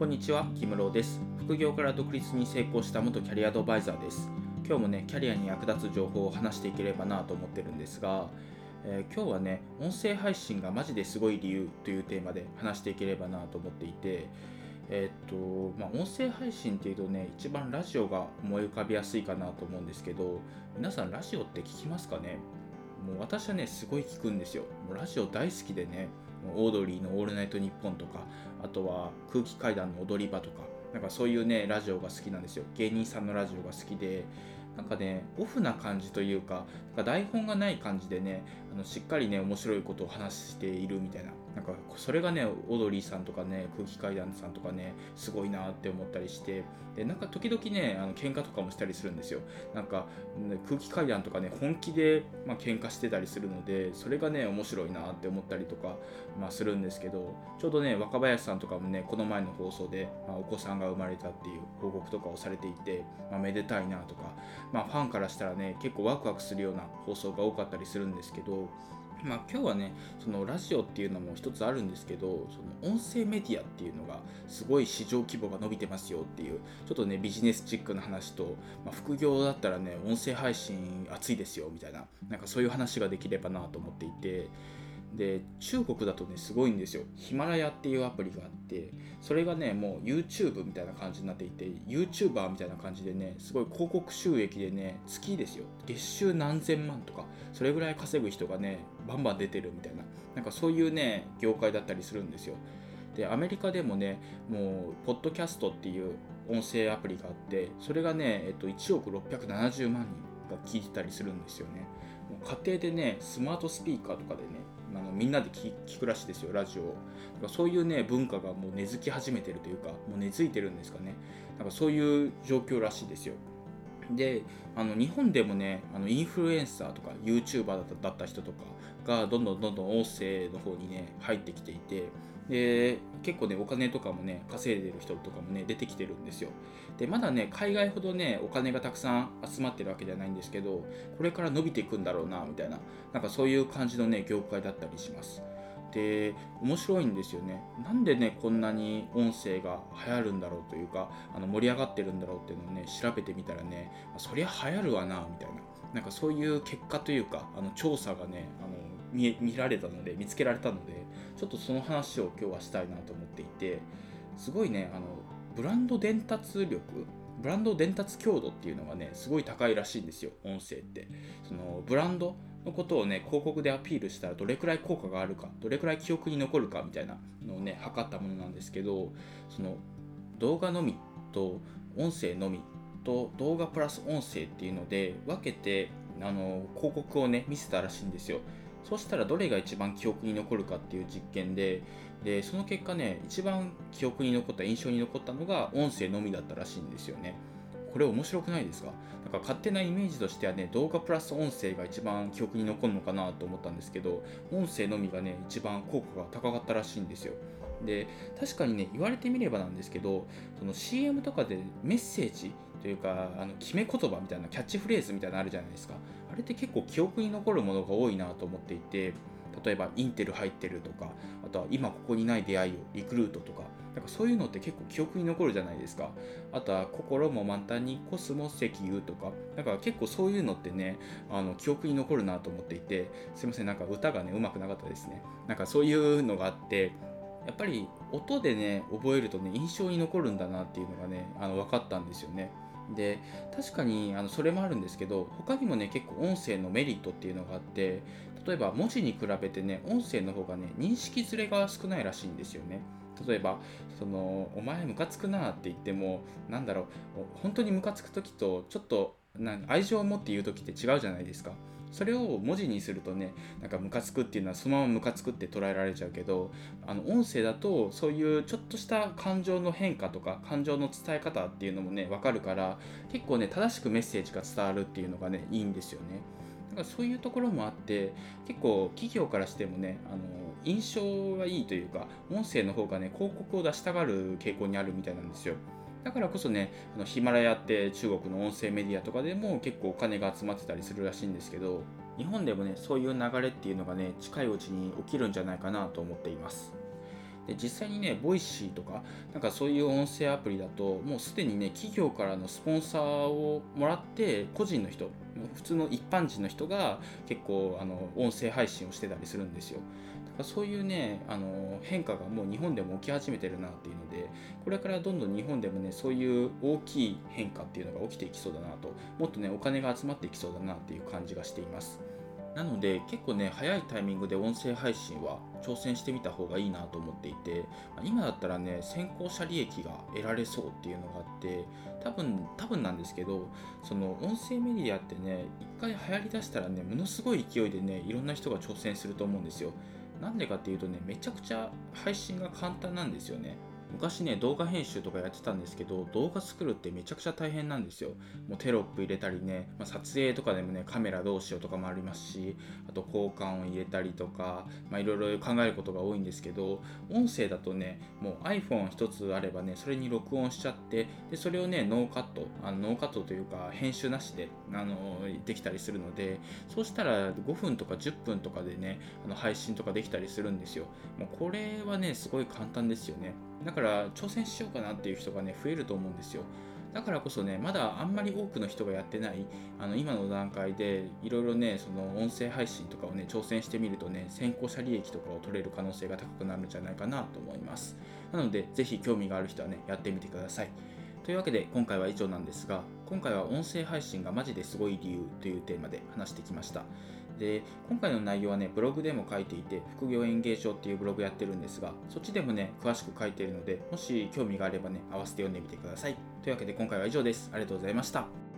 こんにちは、木室です。副業から独立に成功した元キャリアアドバイザーです。今日もね、キャリアに役立つ情報を話していければなと思ってるんですが、えー、今日はね、音声配信がマジですごい理由というテーマで話していければなと思っていて、えー、っと、まあ、音声配信っていうとね、一番ラジオが思い浮かびやすいかなと思うんですけど、皆さんラジオって聞きますかね？もう私はね、すごい聞くんですよ。もうラジオ大好きでね、オードリーの「オールナイトニッポン」とかあとは空気階段の踊り場とかなんかそういうねラジオが好きなんですよ。芸人さんのラジオが好きでなんかねオフな感じというかなんか台本がない感じでねあのしっかりね面白いことを話しているみたいな。なんかそれがねオードリーさんとかね空気階段さんとかねすごいなって思ったりしてでなんか時々ねあの喧嘩とかもしたりするんですよ。なんか、空気階段とかね本気で、まあ、喧嘩してたりするのでそれがね面白いなって思ったりとか、まあ、するんですけどちょうどね若林さんとかもねこの前の放送で、まあ、お子さんが生まれたっていう報告とかをされていて、まあ、めでたいなとか、まあ、ファンからしたらね結構ワクワクするような放送が多かったりするんですけどまあ、今日はねそのラジオっていうのも一つあるんですけどその音声メディアっていうのがすごい市場規模が伸びてますよっていうちょっとねビジネスチックな話と、まあ、副業だったらね音声配信熱いですよみたいななんかそういう話ができればなと思っていてで中国だとねすごいんですよ。ヒマラヤっていうアプリがあってそれがねもう YouTube みたいな感じになっていて YouTuber みたいな感じでねすごい広告収益でね月ですよ。月収何千万とかそれぐらい稼ぐ人がねバンバン出てるみたいななんかそういうね業界だったりするんですよ。でアメリカでもねもうポッドキャストっていう音声アプリがあってそれがね、えっと、1億670万人が聞いてたりするんですよね。家庭でねスマートスピーカーとかでねのみんなで聞くらしいですよラジオ。をそういうね文化がもう根付き始めてるというかもう根付いてるんですかね。なんかそういう状況らしいですよ。であの日本でもねあのインフルエンサーとか YouTuber だった人とかがどんどんどんどん音声の方にね入ってきていてで結構ねお金とかもね稼いでる人とかもね出てきてるんですよ。でまだね海外ほどねお金がたくさん集まってるわけじゃないんですけどこれから伸びていくんだろうなみたいななんかそういう感じのね業界だったりします。で面白いんですよね。なんでねこんなに音声が流行るんだろうというかあの盛り上がってるんだろうっていうのをね調べてみたらねそりゃ流行るわなみたいな。なんかそういう結果というかあの調査がねあの見見られたので見つけられたのでちょっとその話を今日はしたいなと思っていてすごいねあのブランド伝達力ブランド伝達強度っていうのがねすごい高いらしいんですよ音声って。そのブランドのことをね広告でアピールしたらどれくらい効果があるかどれくらい記憶に残るかみたいなのをね測ったものなんですけどその動画のみと音声のみと動画プラス音声っていうので分けてあの広告をね見せたらしいんですよ。そしたらどれが一番記憶に残るかっていう実験ででその結果ね一番記憶に残った印象に残ったのが音声のみだったらしいんですよね。これ面白くないですか？なんか勝手なイメージとしてはね動画プラス音声が一番記憶に残るのかなと思ったんですけど音声のみがね一番効果が高かったらしいんですよ。で確かにね言われてみればなんですけどその CM とかでメッセージというかあの決め言葉みたいなキャッチフレーズみたいなのあるじゃないですか。あれって結構記憶に残るものが多いなと思っていて例えばインテル入ってるとかあとは今ここにない出会いをリクルートとかなんかそういうのって結構記憶に残るじゃないですか。あとは心も満タンにコスモ石油とか。だから結構そういうのってねあの記憶に残るなと思っていて。すいませんなんか歌がねうまくなかったですね。なんかそういうのがあってやっぱり音でね覚えるとね印象に残るんだなっていうのがねあの分かったんですよね。で確かにあのそれもあるんですけど他にもね結構音声のメリットっていうのがあって例えば文字に比べてね音声の方がね認識ずれが少ないらしいんですよね。例えばその「お前ムカつくな」って言ってもなんだろう本当にムカつく時とちょっとな愛情を持って言う時って違うじゃないですか。それを文字にするとねなんかムカつくっていうのはそのままムカつくって捉えられちゃうけどあの音声だとそういうちょっとした感情の変化とか感情の伝え方っていうのもね分かるから結構ね正しくメッセージが伝わるっていうのがねいいんですよね。だからそういうところもあって結構企業からしてもねあの印象がいいというか音声の方がね広告を出したがる傾向にあるみたいなんですよ。だからこそねあのヒマラヤって中国の音声メディアとかでも結構お金が集まってたりするらしいんですけど日本でもねそういう流れっていうのがね近いうちに起きるんじゃないかなと思っています。で実際にね、 Voicy とか、なんかそういう音声アプリだと、もうすでにね、企業からのスポンサーをもらって、個人の人、普通の一般人の人が結構あの音声配信をしてたりするんですよ。だからそういうね、あの変化がもう日本でも起き始めてるなっていうので、これからどんどん日本でもね、そういう大きい変化っていうのが起きていきそうだなと、もっとね、お金が集まっていきそうだなっていう感じがしています。なので結構ね早いタイミングで音声配信は挑戦してみた方がいいなと思っていて今だったらね先行者利益が得られそうっていうのがあって多分多分なんですけどその音声メディアってね一回流行りだしたらねものすごい勢いでねいろんな人が挑戦すると思うんですよ。なんでかっていうとねめちゃくちゃ配信が簡単なんですよね。昔ね動画編集とかやってたんですけど動画作るってめちゃくちゃ大変なんですよ。もうテロップ入れたりね、まあ、撮影とかでもねカメラどうしようとかもありますしあと交換を入れたりとかいろいろ考えることが多いんですけど音声だとねもう iPhone 一つあればねそれに録音しちゃってでそれをねノーカットあのノーカットというか編集なしであのできたりするのでそうしたら5分とか10分とかでねあの配信とかできたりするんですよ。もうこれはねすごい簡単ですよね。だから挑戦しようかなっていう人がね増えると思うんですよ。だからこそねまだあんまり多くの人がやってないあの今の段階でいろいろねその音声配信とかをね挑戦してみるとね先行者利益とかを取れる可能性が高くなるんじゃないかなと思います。なのでぜひ興味がある人はねやってみてください。というわけで今回は以上なんですが今回は音声配信がマジですごい理由というテーマで話してきました。で今回の内容はねブログでも書いていて副業園芸場っていうブログやってるんですがそっちでもね詳しく書いているのでもし興味があればね合わせて読んでみてください。というわけで今回は以上です。ありがとうございました。